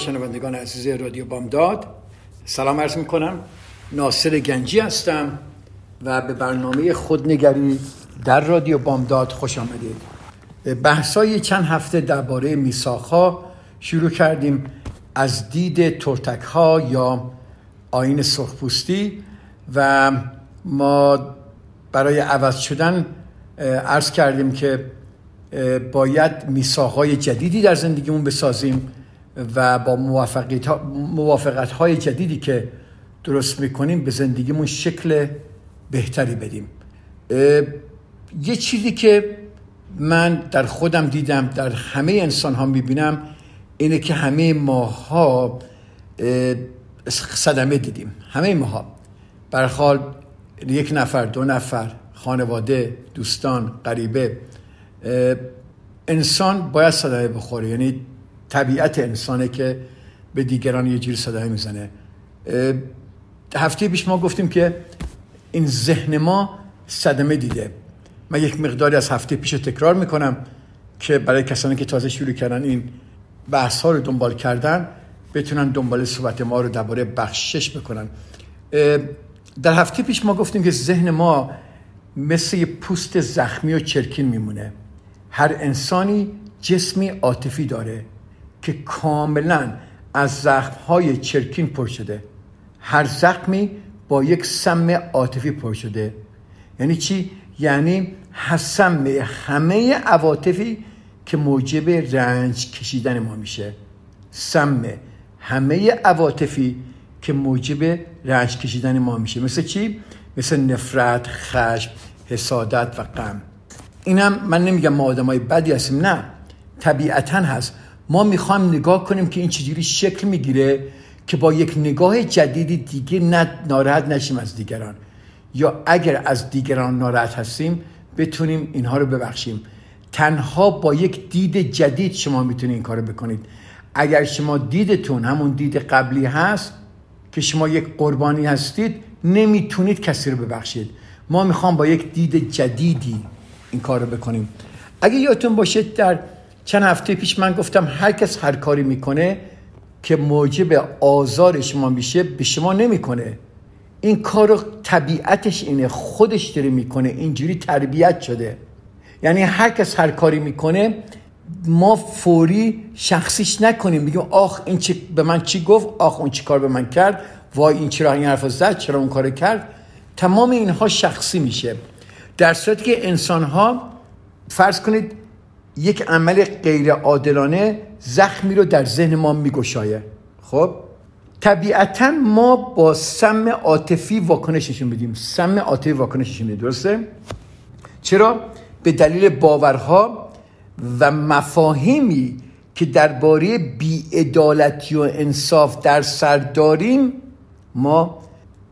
شنوندگان عزیز رادیو بامداد سلام عرض می‌کنم. ناصر گنجی هستم و به برنامه خودنگری در رادیو بامداد خوش آمدید. بحثای چند هفته درباره میساخها شروع کردیم. از دید ترتک ها یا آین سرخپوستی و ما برای عوض شدن عرض کردیم که باید میساخهای جدیدی در زندگیمون بسازیم. و با موافقت های جدیدی که درست می‌کنیم به زندگیمون شکل بهتری بدیم. یه چیزی که من در خودم دیدم در همه انسان ها می‌بینم اینه که همه ماها صدمه دیدیم. همه ماها. برخال یک نفر دو نفر خانواده دوستان غریبه انسان باید صدمه بخوره. یعنی طبیعت انسانه که به دیگران یه جوری صدای می‌زنه. هفته پیش ما گفتیم که این ذهن ما صدمه دیده. من یک مقداری از هفته پیش تکرار می‌کنم که برای کسانی که تازه شروع کردن این بحث ها رو دنبال کردن بتونن دنبال صحبت ما رو درباره بخشش بکنن. در هفته پیش ما گفتیم که ذهن ما مثل پوست زخمی و چرکین میمونه. هر انسانی جسمی عاطفی داره. که کاملا از زخمهای چرکین پر شده. هر زخمی با یک سم عاطفی پر شده. یعنی چی؟ یعنی سم همه عواطفی که موجب رنج کشیدن ما میشه. سم همه عواطفی که موجب رنج کشیدن ما میشه. مثل چی؟ مثل نفرت خشم حسادت و غم. اینم من نمیگم ما آدمای بدی هستیم نه. طبیعتا هست. ما می‌خوایم نگاه کنیم که این چجوری شکل می‌گیره که با یک نگاه جدیدی دیگه ناراحت نشیم از دیگران. یا اگر از دیگران ناراحت هستیم بتونیم اینها رو ببخشیم. تنها با یک دید جدید شما می‌تونید این کارو بکنید. اگر شما دیدتون همون دید قبلی هست که شما یک قربانی هستید نمی‌تونید کسی رو ببخشید. ما می‌خوام با یک دید جدیدی این کار رو بکنیم. اگه یادتون باشه در چند هفته پیش من گفتم هر کس هر کاری می‌کنه که موجب آزار شما میشه به شما نمی‌کنه. این کار رو طبیعتش اینه خودش داره می‌کنه. اینجوری تربیت شده. یعنی هر کس هر کاری می‌کنه ما فوری شخصیش نکنیم. بگیم آخ این چی به من چی گفت؟ آخ اون چی کار به من کرد؟ وای این چرا این حرف زد؟ چرا اون کار کرد؟ تمام اینها شخصی میشه. در صورتی که انسان ها فرض کنید یک عمل غیر عادلانه زخمی رو در ذهن ما میگشایه. خب؟ طبیعتا ما با سم عاطفی واکنششون میدیم. سم عاطفی واکنششون میدیم. درسته؟ چرا؟ به دلیل باورها و مفاهیمی که درباره بیعدالتی و انصاف در سر داریم ما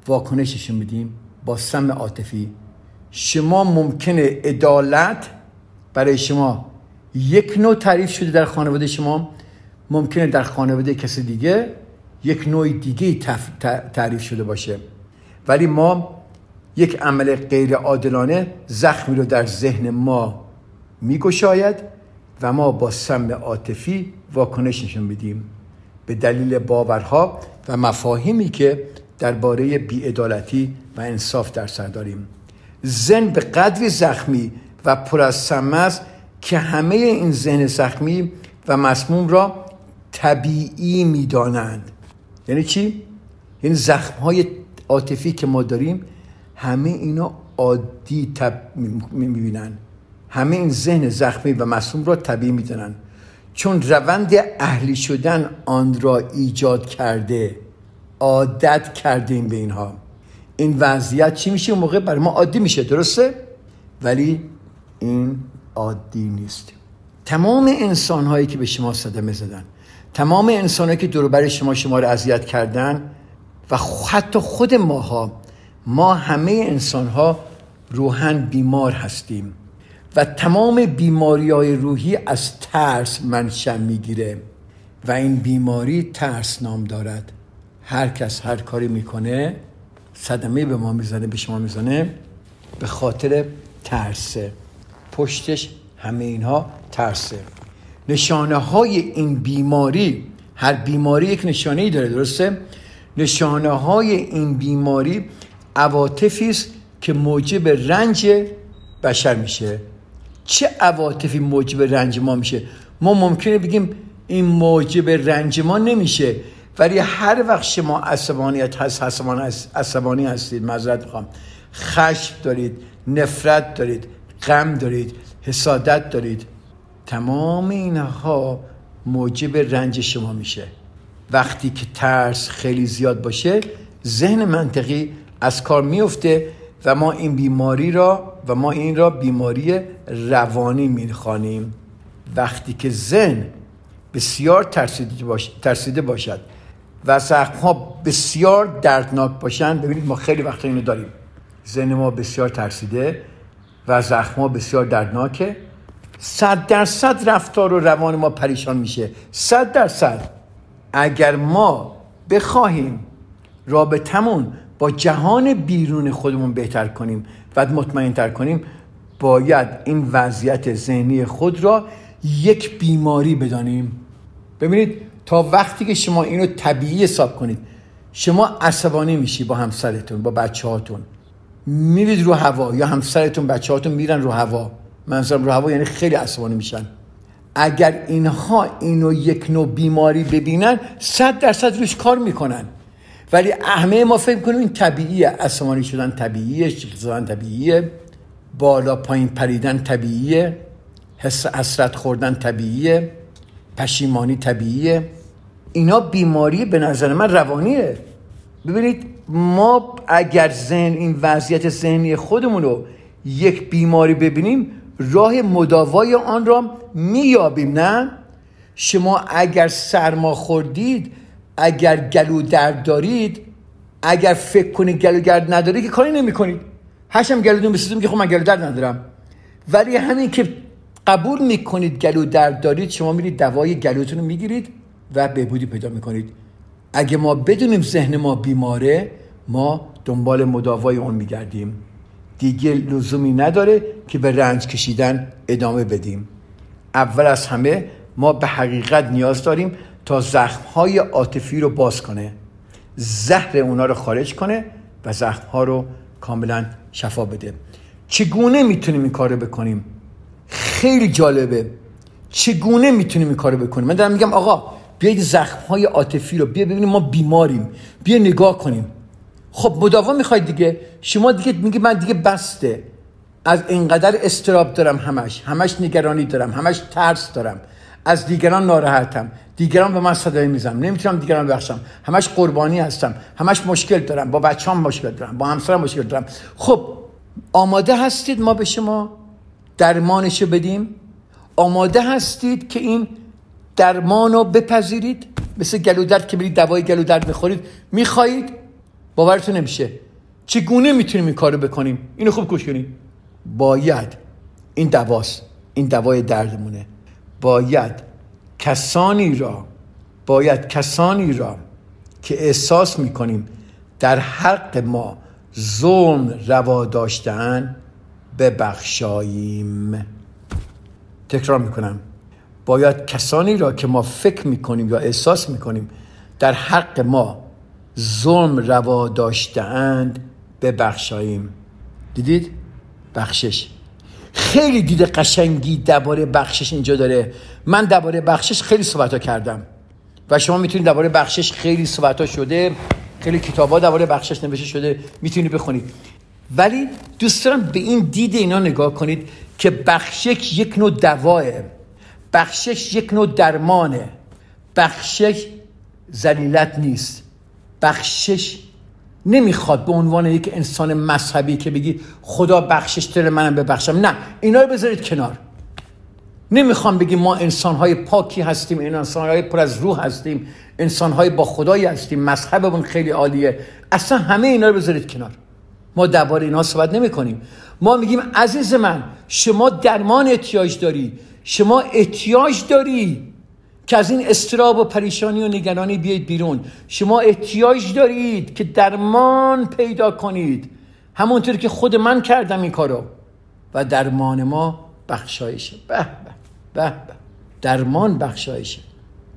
واکنششون میدیم با سم عاطفی. شما ممکنه عدالت برای شما یک نوع تعریف شده در خانواده شما ممکنه در خانواده کسی دیگه یک نوع دیگه تعریف شده باشه. ولی ما یک عمل غیر عادلانه زخمی رو در ذهن ما میگشاید و ما با سم عاطفی واکنش نشون میدیم. به دلیل باورها و مفاهیمی که درباره بیعدالتی و انصاف در سر داریم. زن به قدری زخمی و پر از سم است که همه این ذهن زخمی و مسموم را طبیعی می‌دانند. یعنی چی؟ یعنی زخم های عاطفی که ما داریم همه اینا عادی تب می‌بینن. همه این ذهن زخمی و مسموم را طبیعی می‌دانند. چون روند اهلی شدن آن را ایجاد کرده عادت کردیم به اینها. این وضعیت چی میشه؟ اون موقع برای ما عادی میشه درسته؟ ولی این عادی نیست تمام انسان هایی که به شما صدمه زدن تمام انسان هایی که دوربر شما شما رو اذیت کردن و حتی خود ماها ما همه انسان ها روحن بیمار هستیم و تمام بیماری های روحی از ترس منشأ می‌گیره و این بیماری ترس نام دارد. هر کس هر کاری می‌کنه صدمه به ما می‌زنه به شما می‌زنه به خاطر ترسه پشتش همه اینها ترسه. نشانه های این بیماری هر بیماری یک نشانه ای داره درسته؟ نشانه های این بیماری عواطفی است که موجب رنج بشر میشه. چه عواطفی موجب رنج ما میشه؟ ما ممکنه بگیم این موجب رنج ما نمیشه ولی هر وقت شما عصبانیت هست عصبانی هستید. معذرت می‌خوام. خشم دارید نفرت دارید. غم دارید حسادت دارید. تمام اینها موجب رنج شما میشه. وقتی که ترس خیلی زیاد باشه ذهن منطقی از کار میفته و ما این بیماری را و ما این را بیماری روانی می‌خوانیم. وقتی که ذهن بسیار ترسیده, باشد و زخم ها بسیار دردناک باشند ببینید ما خیلی وقت اینو داریم. ذهن ما بسیار ترسیده و ها بسیار دردناکه. صد درصد رفتار و روان ما پریشان میشه. صد درصد. اگر ما بخواهیم رابطمون با جهان بیرون خودمون بهتر کنیم و مطمئن تر کنیم باید این وضعیت ذهنی خود را یک بیماری بدانیم. ببینید تا وقتی که شما اینو طبیعی حساب کنید شما عصبانی میشی با همسرتون با بچه هاتون میرید رو هوا یا همسرتون بچه هاتون میرن رو هوا. منظورم رو هوا یعنی خیلی عصبانی میشن. اگر اینها اینو یک نوع بیماری ببینن صد درصد روش کار می‌کنن. ولی همه ما فکر کنیم این طبیعیه. عصبانی شدن طبیعیه شیخ طبیعیه بالا پایین پریدن طبیعیه حس حسرت خوردن طبیعیه پشیمانی طبیعیه. اینا بیماری به نظر من روانیه. ببینید ما اگر ذهن این وضعیت ذهنی خودمون رو یک بیماری ببینیم راه مداوای آن را میابیم نه؟ شما اگر سرما خوردید اگر گلو درد دارید اگر فکر کنید گلو درد ندارید که کاری نمی کنید هشم گلو بسیدم که خب من گلو درد ندارم. ولی همین که قبول می‌کنید گلو درد دارید شما میرید دوای گلوتون رو می‌گیرید و بهبودی پیدا می‌کنید. اگه ما بدونیم ذهن ما بیماره ما دنبال مداوای اون میگردیم. دیگه لزومی نداره که به رنج کشیدن ادامه بدیم. اول از همه ما به حقیقت نیاز داریم تا زخمهای عاطفی رو باز کنه. زهر اونا رو خارج کنه و زخمها رو کاملا شفا بده. چگونه می‌تونیم این کار بکنیم؟ خیلی جالبه. چگونه می‌تونیم این کار بکنیم؟ من دارم میگم آقا بیایید زخمهای عاطفی رو بیا ببینیم ما بیماریم. بیا نگاه کنیم. خب مداوا می‌خواید دیگه؟ شما دیگه میگه من دیگه بسته. از اینقدر استراب دارم همش. همش نگرانی دارم. همش ترس دارم. از دیگران ناراحتم. دیگران به من صدای می‌زنم نمی‌تونم دیگران بخشم همش قربانی هستم. همش مشکل دارم. با بچه‌ام مشکل دارم. با همسرم مشکل دارم. خب آماده هستید ما به شما درمانشو بدیم؟ آماده هستید که این درمان رو بپذیرید. مثل گلودرد که برید دوای گلودرد می‌خورید می‌خواهید باورتون نمیشه. چگونه می‌تونیم این کارو بکنیم؟ اینو خوب گوش کنید باید این دواست این دوای دردمونه. باید کسانی را باید کسانی را که احساس می‌کنیم در حق ما ظلم روا داشتن ببخشاییم. تکرار می‌کنم. باید کسانی را که ما فکر می‌کنیم یا احساس می‌کنیم در حق ما ظلم روا داشتهاند ببخشاییم. دیدید؟ بخشش. خیلی دیده قشنگی درباره بخشش اینجا داره. من درباره بخشش خیلی صحبت کردم. و شما می‌تونید درباره بخشش خیلی صحبت شده خیلی کتاب ها درباره بخشش نوشته شده می‌تونید بخونید. ولی دوست دارم به این دید اینا نگاه کنید که بخشش یک نوع دواه بخشش یک نوع درمانه. بخشش زلیلت نیست. بخشش نمی‌خواد به عنوان یک انسان مذهبی که بگی خدا بخشش دل منم ببخشم. نه اینا رو بذارید کنار. نمی‌خوام بگیم ما انسانهای پاکی هستیم این انسانهای پر از روح هستیم انسانهای با خدایی هستیم مذهبمون خیلی عالیه. اصلا همه اینا رو بذارید کنار. ما درباره اینا صحبت نمی کنیم ما میگیم عزیز من شما درمان احتیاج داری. شما احتیاج داری که از این استراب و پریشانی و نگرانی بیاید بیرون. شما احتیاج دارید که درمان پیدا کنید. همونطور که خود من کردم این کارو. و درمان ما بخشایشه. به به به. به درمان بخشایشه.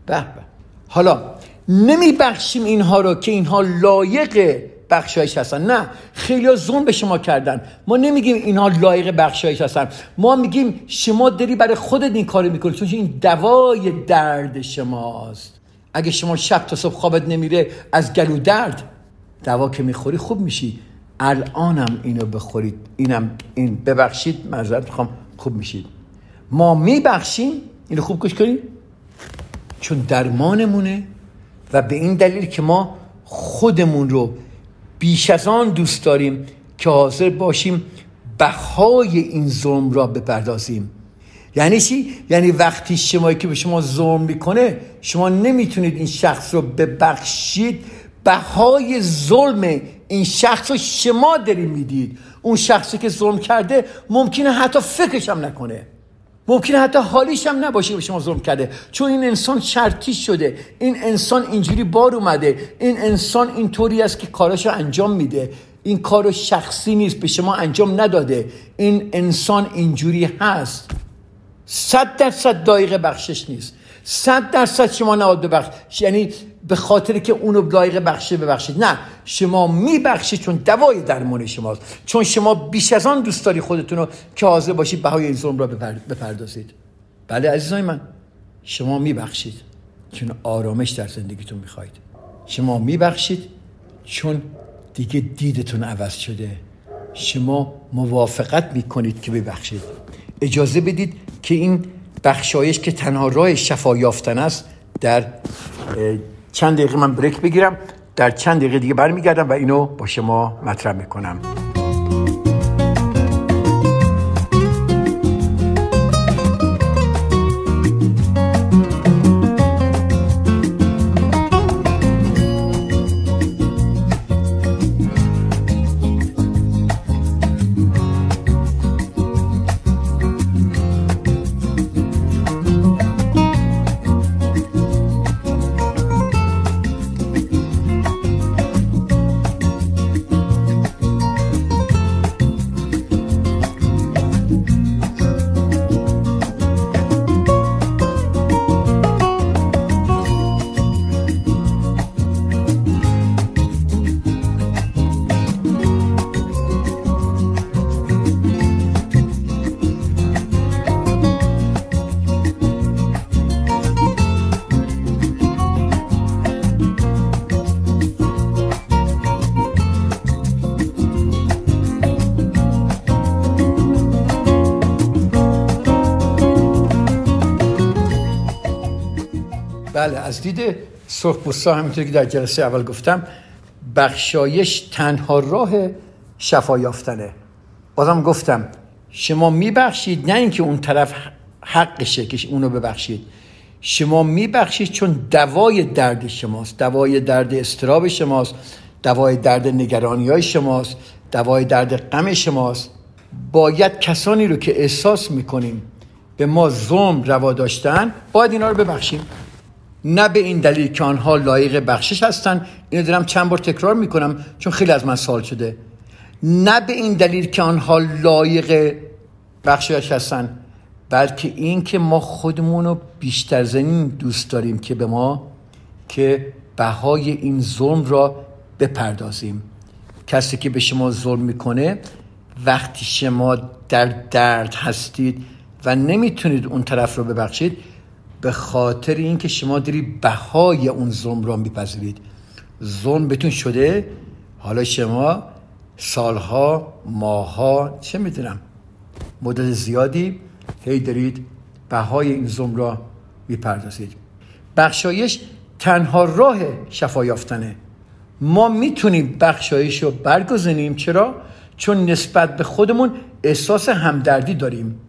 به به. حالا نمی بخشیم اینها رو که اینها لایق بخشایش هستن. نه خیلی ظلم به شما کردن. ما نمیگیم اینها لایق بخشایش هستن. ما میگیم شما داری برای خودت این کارو می‌کنی. چون این دوای درد شماست. اگه شما شب تا صبح خوابت نمیره از گلو درد. دوا که می‌خوری خوب میشی. الانم اینو بخورید اینم این ببخشید معذرت می‌خوام خوب میشید ما میبخشیم. اینو خوب گوش کنید چون درمانمونه و به این دلیل که ما خودمون رو بیش از آن دوست داریم که حاضر باشیم بهای این ظلم را بپردازیم. یعنی چی؟ یعنی وقتی شما که به شما ظلم می‌کنه شما نمی‌تونید این شخص رو ببخشید. بهای ظلم این شخص رو شما دارید می‌دید. اون شخصی که ظلم کرده ممکنه حتی فکرش هم نکنه. ممکنه حتی حالیش هم نباشه به شما ظلم کرده. چون این انسان شرطی شده. این انسان اینجوری بار اومده. این انسان اینطوری است که کاراشو انجام میده. این کار شخصی نیست به شما انجام نداده. این انسان اینجوری هست. صد درصد دایق بخشش نیست. صد درصد شما نباید ببخش یعنی به خاطر که اونو لایق بخشه ببخشید. نه شما میبخشید چون دوای درمان شماست. چون شما بیش از آن دوست داری خودتون رو که حاضر باشید بهای این ظلم را بپردازید. بله عزیزای من شما میبخشید چون آرامش در زندگیتون می‌خواید شما میبخشید چون دیگه دیدتون عوض شده. شما موافقت می‌کنید که ببخشید. اجازه بدید که این بخشایش که تنها راه شفا یافتن است در چند دقیقه من بریک بگیرم در چند دقیقه دیگه برمیگردم و اینو با شما مطرح می‌کنم. بله از دید سرخپوستا همینطور که در جلسه اول گفتم بخشایش تنها راه شفا یافتنه. بازم گفتم شما میبخشید نه اینکه اون طرف حقشه که اونو ببخشید. شما میبخشید چون دوای درد شماست دوای درد استراب شماست دوای درد نگرانی های شماست دوای درد غم شماست. باید کسانی رو که احساس می‌کنیم به ما ظلم روا داشتن باید اینا رو ببخشیم. نه به این دلیل که آنها لایق بخشش هستن. اینو دارم چند بار تکرار می‌کنم چون خیلی از من سوال شده. نه به این دلیل که آنها لایق بخشش هستن بلکه این که ما خودمون رو بیشتر زنین دوست داریم که به ما که بهای این ظلم را بپردازیم. کسی که به شما ظلم می‌کنه وقتی شما در درد هستید و نمی‌تونید اون طرف رو ببخشید به خاطر اینکه شما داری بهای اون ظلم را میپذیرید. ظلم بهتون شده؟ حالا شما سالها ماها چه می‌دونم مدت زیادی هی دارید بهای این ظلم را می‌پردازید. بخشایش تنها راه شفا یافتنه. ما می‌تونیم بخشایش رو برگزینیم. چرا؟ چون نسبت به خودمون احساس همدردی داریم.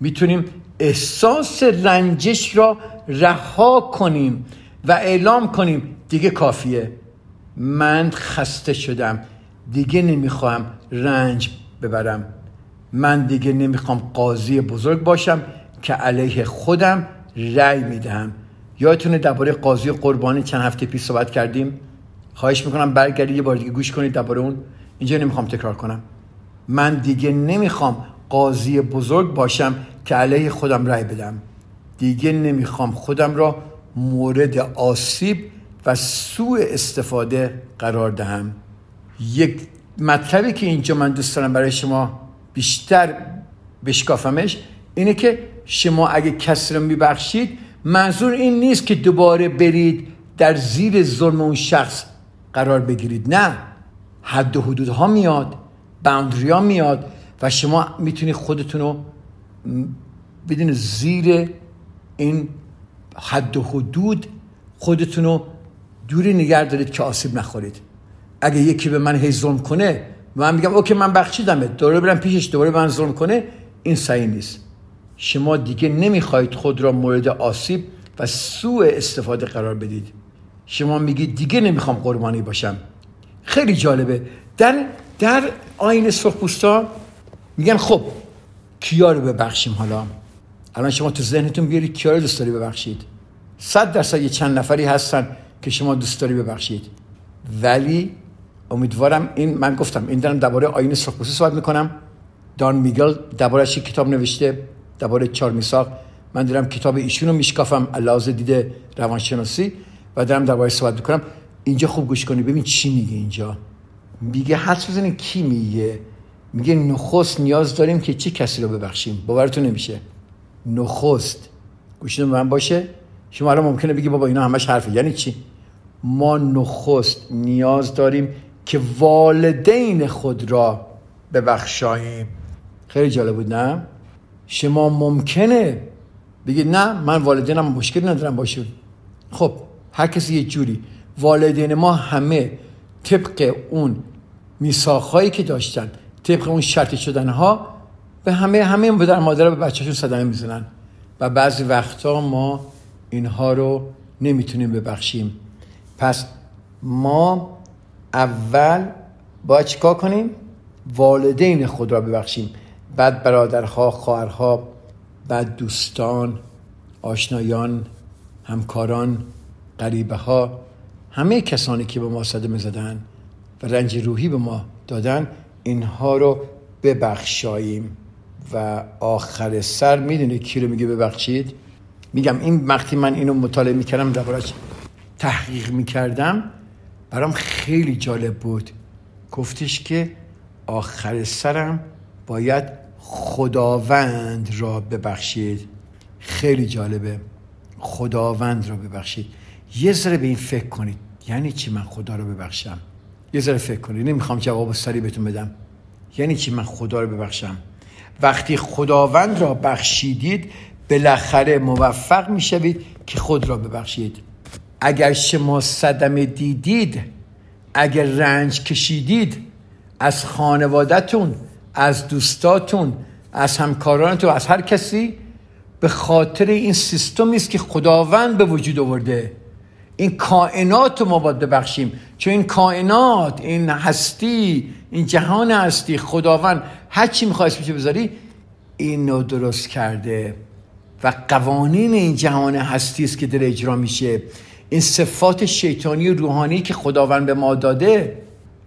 می‌تونیم احساس رنجش را رها کنیم و اعلام کنیم. دیگه کافیه. من خسته شدم. دیگه نمی‌خوام رنج ببرم. من دیگه نمی‌خوام قاضی بزرگ باشم که علیه خودم رأی می‌دهم. یادتونه درباره قاضی قربانی چند هفته پیش صحبت کردیم؟ خواهش می‌کنم برگردی یه بار دیگه گوش کنید درباره اون. اینجا نمی‌خوام تکرار کنم. من دیگه نمی‌خوام قاضی بزرگ باشم که علیه خودم رأی بدم. دیگه نمی‌خوام خودم را مورد آسیب و سوء استفاده قرار دهم. یک مطلبی که اینجا من دوست دارم برای شما بیشتر بشکافمش اینه که شما اگه کسی رو میبخشید منظور این نیست که دوباره برید در زیر ظلم اون شخص قرار بگیرید. نه. حد و حدودها میاد باوندری ها میاد و شما می‌تونید خودتون رو بدین زیر این حد و حدود خودتون رو دوری نگه دارید که آسیب نخورید. اگه یکی به من هی ظلم کنه من میگم اوکی من بخشیدمه. دوباره برم پیشش دوباره من ظلم کنه این صحیح نیست. شما دیگه نمی‌خواهید خود را مورد آسیب و سوء استفاده قرار بدید. شما میگید دیگه نمی‌خوام قربانی باشم. خیلی جالبه. در در آین سرخپوستا میگن خب کیا رو ببخشیم حالا؟ الان شما تو ذهنتون بیارید کیا رو دوست داری ببخشید. صد درصد یه چند نفری هستن که شما دوست داری ببخشید. ولی امیدوارم این من گفتم این دارم درباره آین سرخپوستی صحبت می‌کنم. دان میگل دربارهش کتاب نوشته درباره چهار میساق من دارم کتاب ایشون رو میشکافم علاوه دیده روانشناسی و دارم درباره صحبت می‌کنم. اینجا خوب گوش کنی ببین چی میگه اینجا. میگه حدس بزنین کی میگه. میگه نخست نیاز داریم که چی کسی رو ببخشیم؟ باورتون نمیشه. نخست. گوشتون من باشه. شما الان ممکنه بگی بابا اینا همش حرفه. یعنی چی؟ ما نخست نیاز داریم که والدین خود را ببخشاییم. خیلی جالب بود نه؟ شما ممکنه بگید نه من والدینم مشکل ندارم باشون خب هر کسی یه جوری. والدین ما همه طبق اون میساخهایی که داشتن طبق اون شرط شدن ها به همه همه در مادر به بچهشون صدمه می‌زنن. و بعضی وقتا ما اینها رو نمی‌تونیم ببخشیم. پس ما اول باید چیکار کنیم؟ والدین خود را ببخشیم. بعد برادرها خواهرها بعد دوستان آشنایان همکاران غریبه ها همه کسانی که به ما صدمه زدن و رنج روحی به ما دادن اینها رو ببخشاییم. و آخر سر می‌دونه کی رو میگه ببخشید؟ میگم این وقتی من اینو مطالعه می‌کردم دربارش تحقیق می‌کردم برام خیلی جالب بود. گفتش که آخر سرم باید خداوند را ببخشید. خیلی جالبه. خداوند را ببخشید. یه ذره به این فکر کنید. یعنی چی من خدا رو ببخشم؟ یه ذره فکر کنید نمی‌خوام جواب سری بهتون بدم. یعنی چی؟ من خدا رو ببخشم. وقتی خداوند را بخشیدید بالاخره موفق می‌شوید که خود را ببخشید. اگر شما صدمه دیدید اگر رنج کشیدید از خانوادتون از دوستاتون از همکارانتون از هر کسی به خاطر این سیستمی است که خداوند به وجود آورده. این کائنات رو ما باید ببخشیم. چون این کائنات این هستی این جهان هستی خداوند هر چی می‌خوای اسمش بذاری اینو درست کرده. و قوانین این جهان هستی است که در اجرا میشه. این صفات شیطانی و روحانی که خداوند به ما داده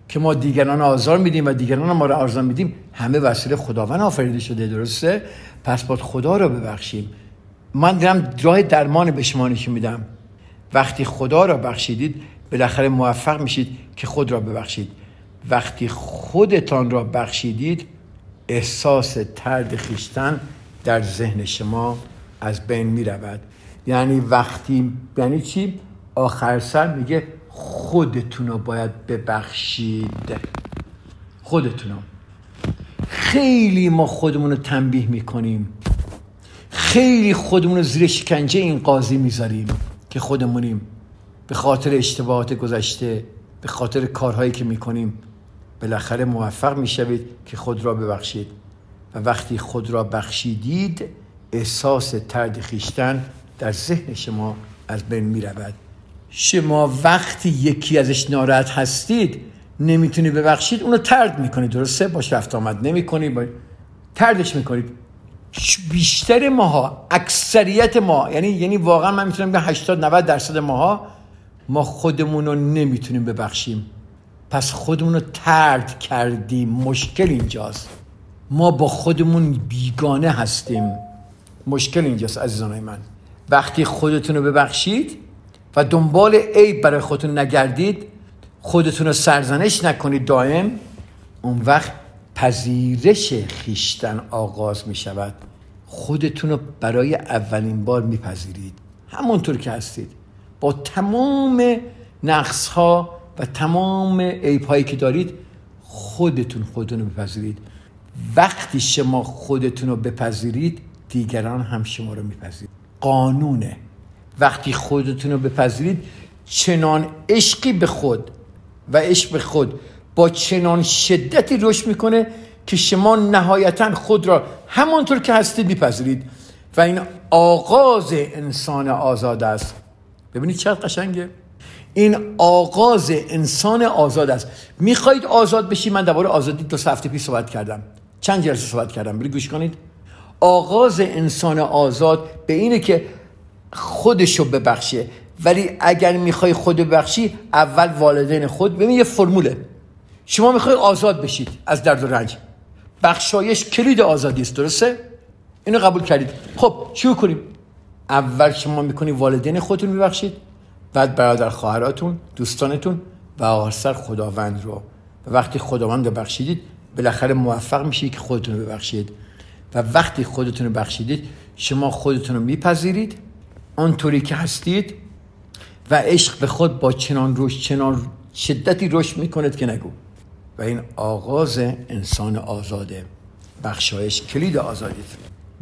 که ما دیگران آزار میدیم و دیگران ما رو آزار میدیم همه وسیله خداوند آفریده شده درسته؟ پس باید خدا رو ببخشیم. من دارم راه درمان به شما نشون میدم. وقتی خدا را بخشیدید بالاخره موفق میشید که خود را ببخشید. وقتی خودتان را بخشیدید احساس ترد خیشتن در ذهن شما از بین می رود یعنی وقتی یعنی چی؟ آخر سر میگه خودتون رو باید ببخشید. خودتون خیلی ما خودمون رو تنبیه می‌کنیم. خیلی خودمون رو زیر شکنجه این قاضی می‌ذاریم. که خودمونیم. به خاطر اشتباهات گذشته به خاطر کارهایی که می‌کنیم بالاخره موفق می‌شوید که خود را ببخشید. و وقتی خود را بخشیدید احساس ترد خیشتن در ذهن شما از بین می رود شما وقتی یکی ازش ناراحت هستید نمی‌تونی ببخشید اونو ترد می‌کنید درسته؟ باش رفت آمد. نمی‌کنی؟ با... تردش می‌کنید بیشتر ماها اکثریت ما یعنی یعنی واقعا من می‌تونم بگم 80 90 درصد ماها ما خودمون رو نمی‌تونیم ببخشیم. پس خودمون رو ترد کردیم. مشکل اینجاست. ما با خودمون بیگانه هستیم. مشکل اینجاست عزیزان من. وقتی خودتون رو ببخشید و دنبال عیب برای خودتون نگردید خودتون رو سرزنش نکنید دائم اون وقت پذیرش خیشتن آغاز می شود خودتون رو برای اولین بار میپذیرید همونطور که هستید. با تمام نقص ها و تمام عیب هایی که دارید خودتون خودتون رو بپذیرید. وقتی شما خودتون رو بپذیرید دیگران هم شما رو میپذیرید قانونه وقتی خودتون رو بپذیرید چنان عشقی به خود و عشق به خود چنان شدتی رشد می‌کنه که شما نهایتا خود را همانطور که هستید میپذیرید. و این آغاز انسان آزاد است. ببینید چقدر قشنگه. این آغاز انسان آزاد است. می‌خواهید آزاد بشی؟ من درباره آزادی دو هفته پیش صحبت کردم. چند جلسه صحبت کردم. برید گوش کنید. آغاز انسان آزاد به اینه که خودشو ببخشه. ولی اگر می‌خوای خود ببخشی اول والدین خود. ببین یه فرموله. شما می‌خوای آزاد بشید از درد و رنج. بخشایش کلید آزادی است درسته؟ اینو قبول کردید. خب شروع کنیم. اول شما می‌کنید والدین خودتون میبخشید بعد برادر خواهراتون دوستانتون و آخر خداوند رو. و وقتی خداوند رو بخشیدید بالاخره موفق میشید که خودتون رو ببخشید. و وقتی خودتون رو بخشیدید شما خودتون رو میپذیرید آنطوری که هستید و عشق به خود با چنان روش چنان شدتی رشد می‌کند که نگو. و این آغاز انسان آزاده. بخشایش کلید آزادی.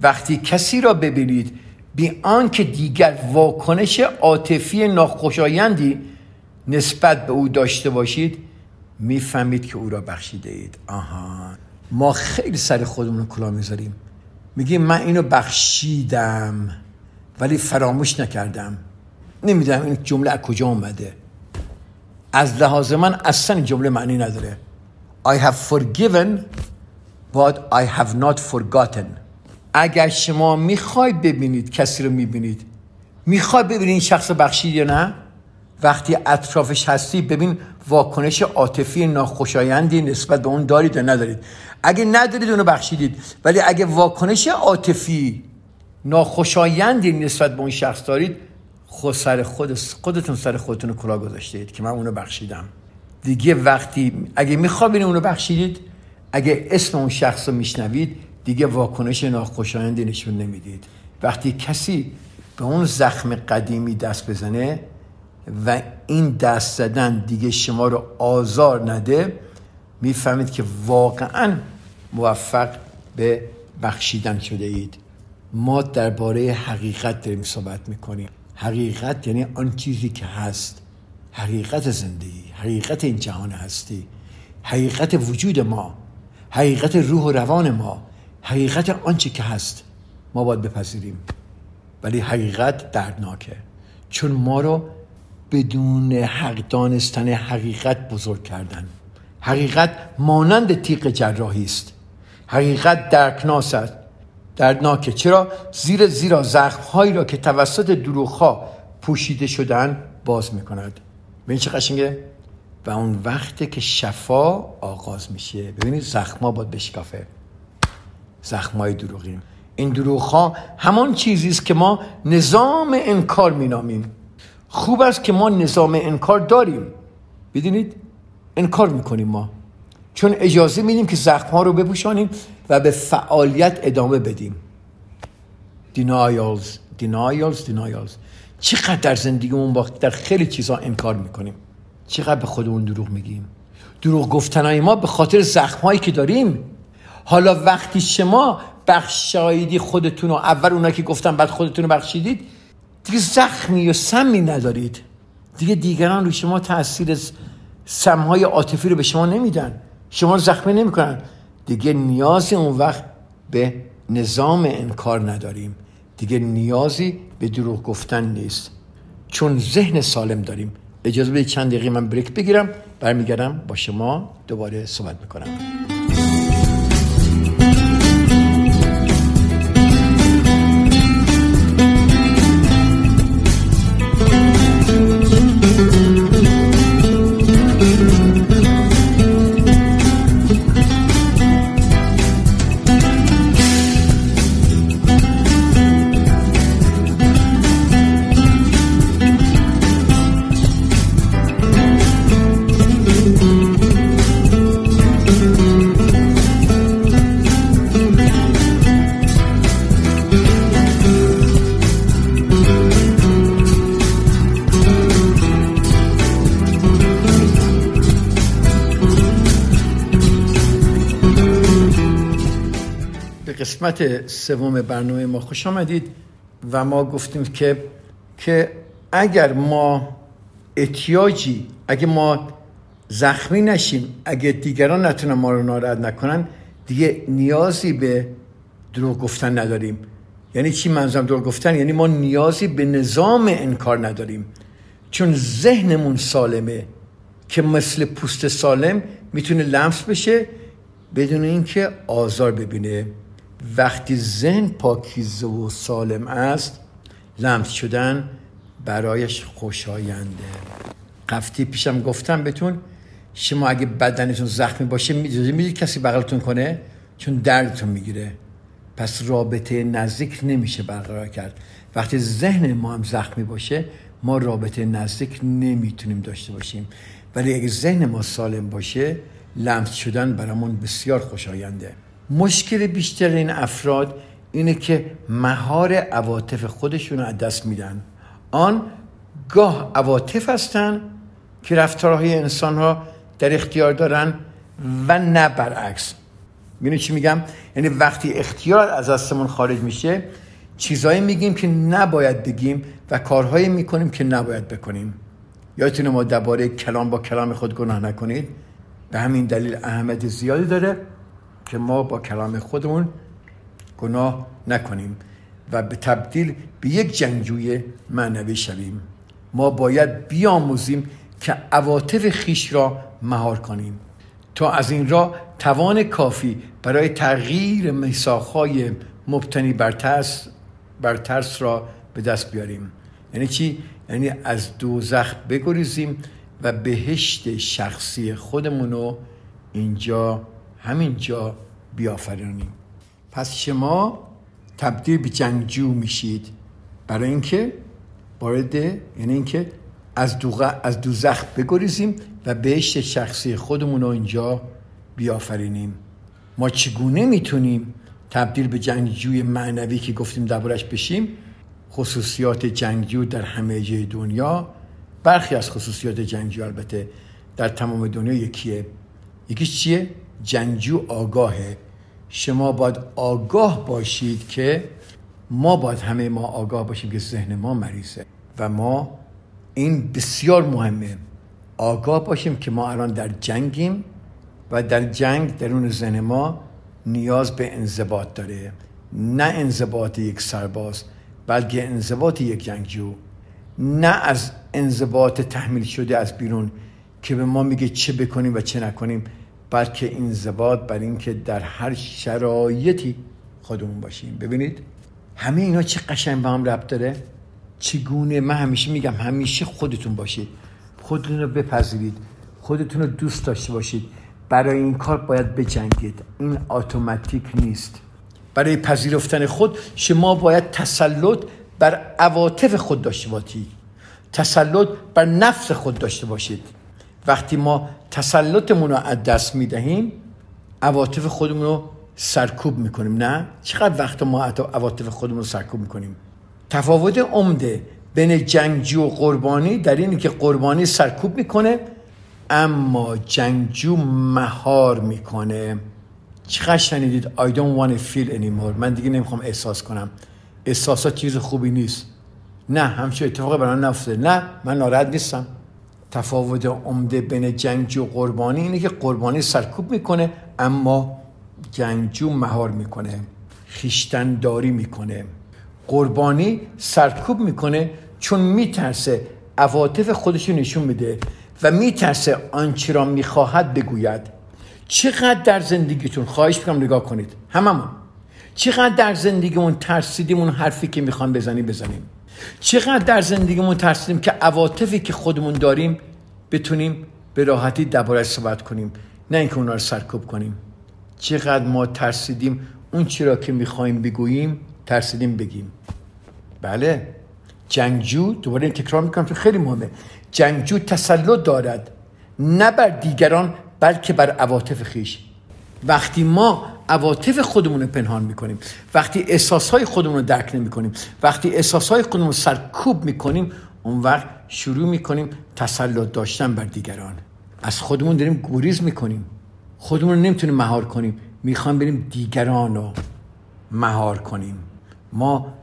وقتی کسی را ببینید بی آنکه دیگر واکنش عاطفی ناخوشایندی نسبت به او داشته باشید می‌فهمید که او را بخشیده اید. آها. ما خیلی سر خودمون کلا می‌ذاریم. میگیم من اینو بخشیدم ولی فراموش نکردم. نمی‌دونم این جمله از کجا اومده. از لحاظ من اصلا جمله معنی نداره. I have forgiven but I have not forgotten. اگر شما می‌خوای ببینید کسی رو می‌بینید می‌خوای ببینید این شخص بخشید یا نه؟ وقتی اطرافش هستی ببین واکنش عاطفی ناخوشایندی نسبت به اون دارید یا ندارید. اگه ندارید اونو بخشیدید. ولی اگه واکنش عاطفی ناخوشایندی نسبت به اون شخص دارید خود سر خود خودتون سر خودتون کلا گذاشتید که من اونو بخشیدم. دیگه وقتی اگه میخوابین اونو بخشیدید اگه اسم اون شخص رو میشنوید دیگه واکنش ناخوشایندی نشون نمی‌دید. وقتی کسی به اون زخم قدیمی دست بزنه و این دست زدن دیگه شما رو آزار نده می‌فهمید که واقعا موفق به بخشیدن شده اید. ما درباره حقیقت داریم صحبت می‌کنیم. حقیقت یعنی آن چیزی که هست. حقیقت زندگی حقیقت این جهان هستی حقیقت وجود ما حقیقت روح و روان ما حقیقت آنچه که هست ما باید بپذیریم. ولی حقیقت دردناکه. چون ما رو بدون حق دانستن حقیقت بزرگ کردن. حقیقت مانند تیغ جراحی است. حقیقت درکناس است. دردناکه. چرا؟ زیر زیرا زخم هایی را که توسط دروغ پوشیده شدن باز می‌کند. به چه قشنگه؟ و اون وقته که شفا آغاز میشه. ببینید زخما باید بشکافه. زخمای دروغی این دروغ ها همان چیزی است که ما نظام انکار مینامیم. خوب است که ما نظام انکار داریم. بدونید؟ انکار می‌کنیم ما. چون اجازه میدیم که زخم ها رو بپوشانیم و به فعالیت ادامه بدیم. Denials denials denials. چقدر در زندگیمون با در خیلی چیزها انکار می‌کنیم. چقدر به خودمون دروغ میگیم. دروغ گفتنهای ما به خاطر زخم هایی که داریم. حالا وقتی شما بخشایدی خودتون رو اول اونا که گفتم بعد خودتون رو بخشیدید دیگه زخمی و سمی ندارید. دیگه دیگران رو شما تاثیر سمهای عاطفی رو به شما نمیدن. شما رو زخمی نمی‌کنن. دیگه نیازی اون وقت به نظام انکار نداریم. دیگه نیازی به دروغ گفتن نیست. چون ذهن سالم داریم. اجازه بدید چند دقیقه من بریک بگیرم برمیگردم با شما دوباره صحبت می‌کنم. قسمت سوم برنامه ما خوش آمدید و ما گفتیم که که اگر ما احتیاجی اگه ما زخمی نشیم اگه دیگران نتونن ما رو ناراحت نکنن دیگه نیازی به دروغ گفتن نداریم. یعنی چی منظورم دروغ گفتن؟ یعنی ما نیازی به نظام انکار نداریم. چون ذهنمون سالمه که مثل پوست سالم می‌تونه لمس بشه بدون اینکه آزار ببینه. وقتی ذهن پاکیزه و سالم است لمس شدن برایش خوشاینده. قفتی پیشم گفتم بهتون شما اگه بدنتون زخمی باشه می‌دید کسی بغلتون کنه؟ چون دردتون می‌گیره. پس رابطه نزدیک نمیشه برقرار کرد. وقتی ذهن ما هم زخمی باشه ما رابطه نزدیک نمی‌تونیم داشته باشیم. ولی اگه ذهن ما سالم باشه لمس شدن برامون بسیار خوشاینده. مشکل بیشتر این افراد اینه که مهار عواطف خودشون رو از دست میدن. آن گاه عواطف هستن که رفتارهای انسان ها در اختیار دارن و نه برعکس. می‌دونی چی میگم؟ یعنی وقتی اختیار از دستمون خارج میشه چیزایی میگیم که نباید بگیم و کارهایی می‌کنیم که نباید بکنیم. یادتونه ما درباره کلام با کلام خود گناه نکنید؟ به همین دلیل اهمیت زیادی داره. که ما با کلام خودمون گناه نکنیم و به تبدیل به یک جنگجوی معنوی شویم. ما باید بیاموزیم که عواطف خیش را مهار کنیم. تا از این را توان کافی برای تغییر میساخهای مبتنی بر ترس, بر ترس را به دست بیاریم. یعنی چی؟ یعنی از دوزخ بگریزیم و بهشت شخصی خودمون رو اینجا همینجا بیافرینیم. پس شما تبدیل به جنگجو میشید. برای اینکه وارد یعنی اینکه از دوغ... از دوزخ بگریزیم و بهشت شخصی خودمون رو اینجا بیافرینیم. ما چگونه می‌تونیم تبدیل به جنگجوی معنوی که گفتیم دربارش بشیم؟ خصوصیات جنگجو در همه جای دنیا. برخی از خصوصیات جنگجو البته در تمام دنیا یکیه. یکیش چیه؟ جنگجو آگاهه. شما باید آگاه باشید که ما باید همه ما آگاه باشیم که ذهن ما مریضه و ما این بسیار مهمه. آگاه باشیم که ما الان در جنگیم و در جنگ درون ذهن ما نیاز به انضباط داره. نه انضباط یک سرباز بلکه انضباط یک جنگجو. نه از انضباط تحمیل شده از بیرون که به ما میگه چه بکنیم و چه نکنیم. بلکه این زباد بر اینکه در هر شرایطی خودمون باشیم. ببینید همه اینا چه قشنگ به هم ربط داره؟ چگونه؟ من همیشه میگم همیشه خودتون باشید. خودتون رو بپذیرید. خودتون رو دوست داشته باشید. برای این کار باید بجنگید. این اتوماتیک نیست. برای پذیرفتن خود شما باید تسلط بر عواطف خود داشته باشید. تسلط بر نفس خود داشته باشید. وقتی ما تسلطمون رو از دست می‌دهیم عواطف خودمون رو سرکوب می‌کنیم نه؟ چقدر وقت ما عواطف خودمون رو سرکوب می‌کنیم؟ تفاوت عمده بین جنگجو و قربانی در اینه که قربانی سرکوب می‌کنه اما جنگجو مهار می‌کنه. چقدر شنیدید I don't want to feel anymore. من دیگه نمی‌خوام احساس کنم. احساسات چیز خوبی نیست. نه همچه اتفاق برای نه من ناراحت نیستم. تفاوت عمده بین جنگجو و قربانی اینه که قربانی سرکوب می‌کنه اما جنگجو مهار می‌کنه خیشتنداری می‌کنه. قربانی سرکوب می‌کنه چون میترسه عواطف خودش رو نشون میده و میترسه آنچه را می‌خواهد بگوید. چقدر در زندگیتون خواهش می‌کنم نگاه کنید هممون. چقدر در زندگیمون ترسیدیم اون حرفی که می‌خوام بزنیم بزنیم. چقدر در زندگیمون ترسیدیم که عواطفی که خودمون داریم بتونیم به راحتی درباره‌اش صحبت کنیم نه اینکه اونا رو سرکوب کنیم. چقدر ما ترسیدیم اون چرا که می‌خوایم بگوییم ترسیدیم بگیم. بله. جنگجو دوباره این تکرار می‌کنم که خیلی مهمه. جنگجو تسلط دارد نه بر دیگران بلکه بر عواطف خیش. وقتی ما عواطف خودمون رو پنهان می‌کنیم. وقتی احساسهای خودمون رو درک نمی‌کنیم وقتی احساسهای خودمون رو سرکوب می‌کنیم اون وقت شروع می‌کنیم تسلط داشتن بر دیگران. از خودمون داریم گوریز می‌کنیم. خودمون رو نمی‌تونیم مهار کنیم. می‌خوام بریم دیگران رو مهار کنیم. ما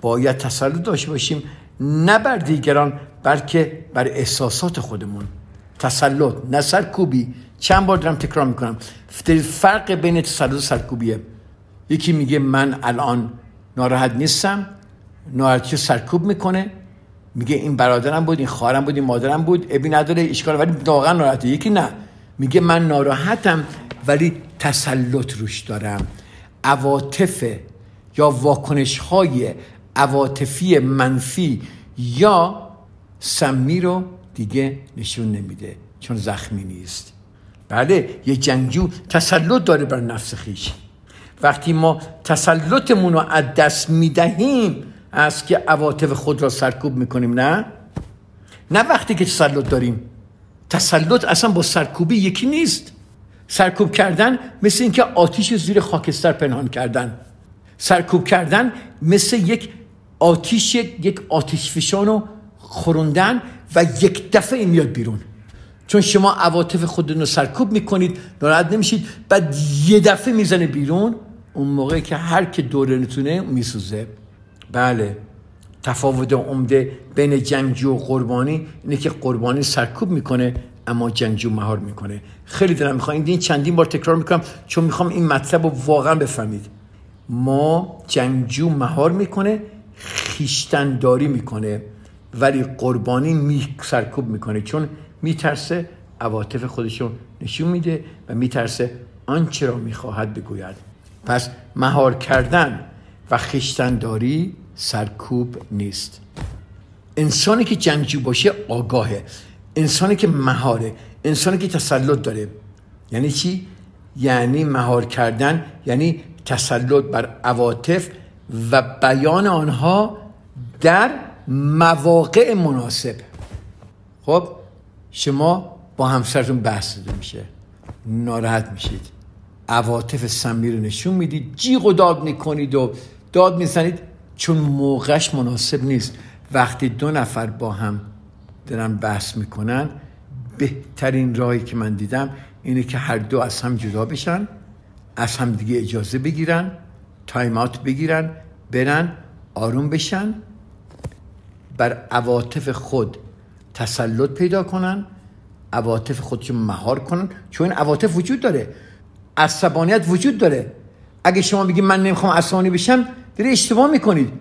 باید تسلط داشته باشیم نه بر دیگران بلکه بر احساسات خودمون. تسلط نه سرکوبی. چند بار دارم تکرار می‌کنم. فرق بین تسلط و سرکوبیه یکی میگه من الان ناراحت نیستم ناراحتی سرکوب می‌کنه. میگه این برادرم بود این خواهرم بود این مادرم بود ابی نداره اشکال ولی واقعا ناراحته. یکی نه. میگه من ناراحتم ولی تسلط روش دارم. عواطف یا واکنش های عواطفی منفی یا سمی رو دیگه نشون نمیده چون زخمی نیست. بله یه جنگجو تسلط داره بر نفس خیش. وقتی ما تسلطمون رو از دست می‌دهیم از که عواطف خود را سرکوب می‌کنیم نه؟ نه وقتی که تسلط داریم. تسلط اصلا با سرکوبی یکی نیست. سرکوب کردن مثل اینکه آتیش زیر خاکستر پنهان کردن. سرکوب کردن مثل یک آتیش یک آتیش فشان رو خوروندن و یک دفعه میاد بیرون. چون شما عواطف خودتون رو سرکوب می‌کنید ناراحت نمیشید. بعد یه دفعه می‌زنه بیرون اون موقع که هر که نتونه میسوزه. بله. تفاوت عمده بین جنگجو و قربانی اینه که قربانی سرکوب می‌کنه اما جنگجو مهار می‌کنه. خیلی دلم می‌خوام این چندین بار تکرار می‌کنم چون می‌خوام این مطلب رو واقعا بفهمید. ما جنگجو مهار می‌کنه خیشتنداری می‌کنه ولی قربانی می سرکوب می‌کنه. چون میترسه عواطف خودشو نشون میده و میترسه آنچه را می‌خواهد بگوید. پس مهار کردن و خیشتنداری سرکوب نیست. انسانی که جنگجو باشه آگاهه. انسانی که مهاره. انسانی که تسلط داره. یعنی چی؟ یعنی مهار کردن یعنی تسلط بر عواطف و بیان آنها در مواقع مناسب. خب؟ شما با همسرتون بحث میشه. ناراحت میشید. عواطف سمی رو نشون می‌دید. جیغ و داد می‌کنید و داد می‌زنید. چون موقعش مناسب نیست. وقتی دو نفر با هم دارن بحث می‌کنن بهترین راهی که من دیدم اینه که هر دو از هم جدا بشن از هم دیگه اجازه بگیرن تایم آت بگیرن برن آروم بشن. بر عواطف خود تسلط پیدا کنن عواطف خودشون مهار کنن. چون این عواطف وجود داره. عصبانیت وجود داره. اگه شما بگید من نمی‌خوام عصبانی بشم داری اشتباه می‌کنید.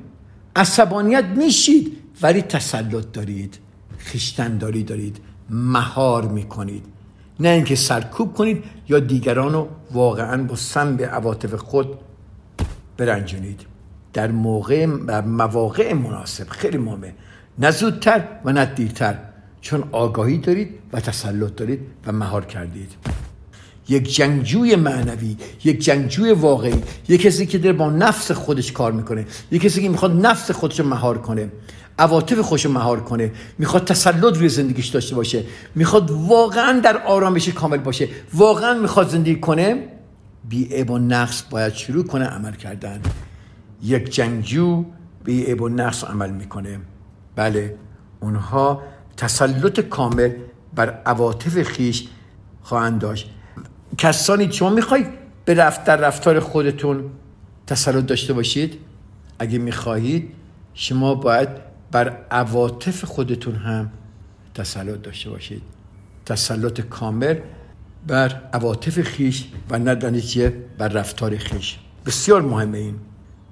عصبانیت میشید ولی تسلط دارید. خیشتنداری دارید. مهار می‌کنید. نه اینکه سرکوب کنید یا دیگران رو واقعا با سم به عواطف خود برنجونید. در موقع مواقع مناسب. خیلی مهمه. نه زودتر و نه دیرتر. چون آگاهی دارید و تسلط دارید و مهار کردید. یک جنگجوی معنوی یک جنگجوی واقعی یک کسی که داره با نفس خودش کار می‌کنه یک کسی که می‌خواد نفس خودش رو مهار کنه عواطف خوش مهار کنه می‌خواد تسلط روی زندگیش داشته باشه می‌خواد واقعا در آرامش کامل باشه واقعا می‌خواد زندگی کنه بی و نقص باید شروع کنه عمل کردن. یک جنگجو بی و نقص عمل می‌کنه. بله اونها تسلط کامل بر عواطف خیش خواهند داشت. کسانی شما می‌خواید به رفتار رفتار خودتون تسلط داشته باشید؟ اگه می‌خواهید شما باید بر عواطف خودتون هم تسلط داشته باشید. تسلط کامل بر عواطف خیش و نه بر رفتار خیش. بسیار مهمه این.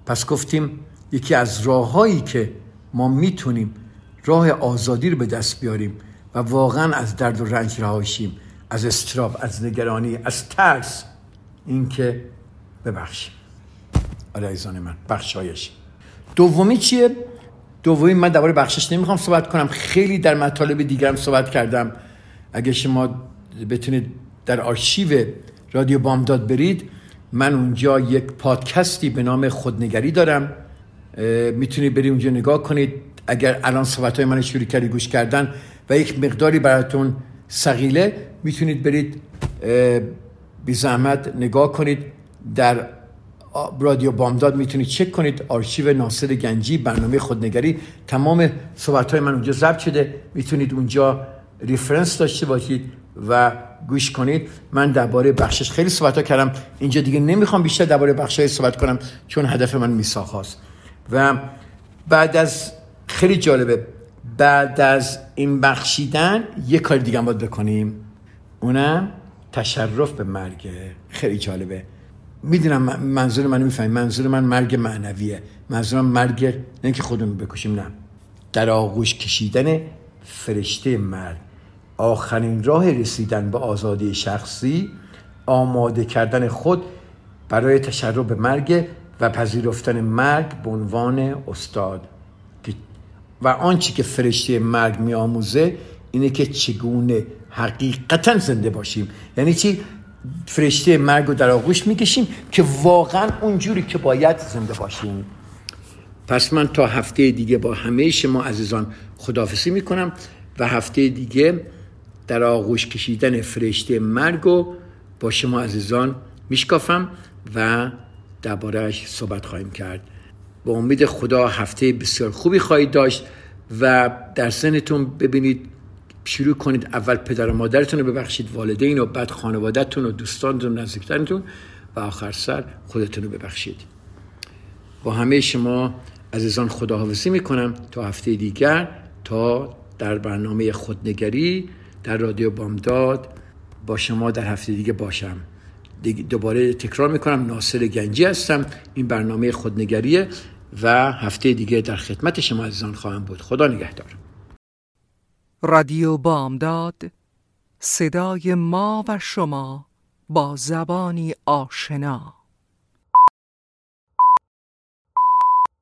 پس گفتیم یکی از راههایی که ما می‌تونیم راه آزادی رو به دست بیاریم و واقعا از درد و رنج رهاشیم از استراب از نگرانی از ترس. اینکه ببخشیم. علیزان من بخشایش. دومی چیه؟ دومی من درباره بخشش نمی‌خوام صحبت کنم. خیلی در مطالب دیگرم صحبت کردم. اگه شما بتونید در آرشیو رادیو بامداد برید من اونجا یک پادکستی به نام خودنگری دارم. می‌تونید برید اونجا نگاه کنید. اگر الان صحبت های من شروع کردی گوش کردن و یک مقداری براتون سقیله می‌تونید برید بی زحمت نگاه کنید. در رادیو بامداد می‌تونید چک کنید. آرشیو ناصر گنجی برنامه خودنگری. تمام صحبت های من اونجا ضبط شده. می‌تونید اونجا reference داشته باشید و گوش کنید. من درباره بخشش خیلی صحبت ها کردم. اینجا دیگه نمی‌خوام بیشتر درباره بخشش صحبت کنم چون هدف من میثاق هاست. و بعد از خیلی جالبه. بعد از این بخشیدن یه کار دیگه باید بکنیم. اونم تشرف به مرگ. خیلی جالبه. می‌دونم منظور من می‌فهمیم منظور من مرگ معنویه. منظورم مرگ نه که خودمون بکشیم نه. در آغوش کشیدن فرشته مرگ. آخرین راه رسیدن به آزادی شخصی آماده کردن خود برای تشرف به مرگ و پذیرفتن مرگ به عنوان استاد. و آنچه که فرشته مرگ می آموزه اینه که چگونه حقیقتا زنده باشیم. یعنی چی؟ فرشته مرگ رو در آغوش می‌کشیم که واقعا اونجوری که باید زنده باشیم. پس من تا هفته دیگه با همه شما عزیزان خداحافظی می‌کنم و هفته دیگه در آغوش کشیدن فرشته مرگ رو با شما عزیزان میشکافم و دربارهش صحبت خواهیم کرد. با امید خدا هفته بسیار خوبی خواهید داشت و در سنتون ببینید شروع کنید اول پدر و مادرتون رو ببخشید والدین و بعد خانوادهتون و دوستانتون و و آخر سر خودتون رو ببخشید. با همه شما عزیزان خداحافظی می‌کنم تا هفته دیگر تا در برنامه خودنگری در رادیو بامداد با شما در هفته دیگه باشم. دوباره تکرار می‌کنم ناصر گنجی هستم. این برنامه خودنگریه. و هفته دیگه در خدمت شما عزیزان خواهم بود. خدا نگهدار. رادیو بامداد صدای ما و شما با زبانی آشنا.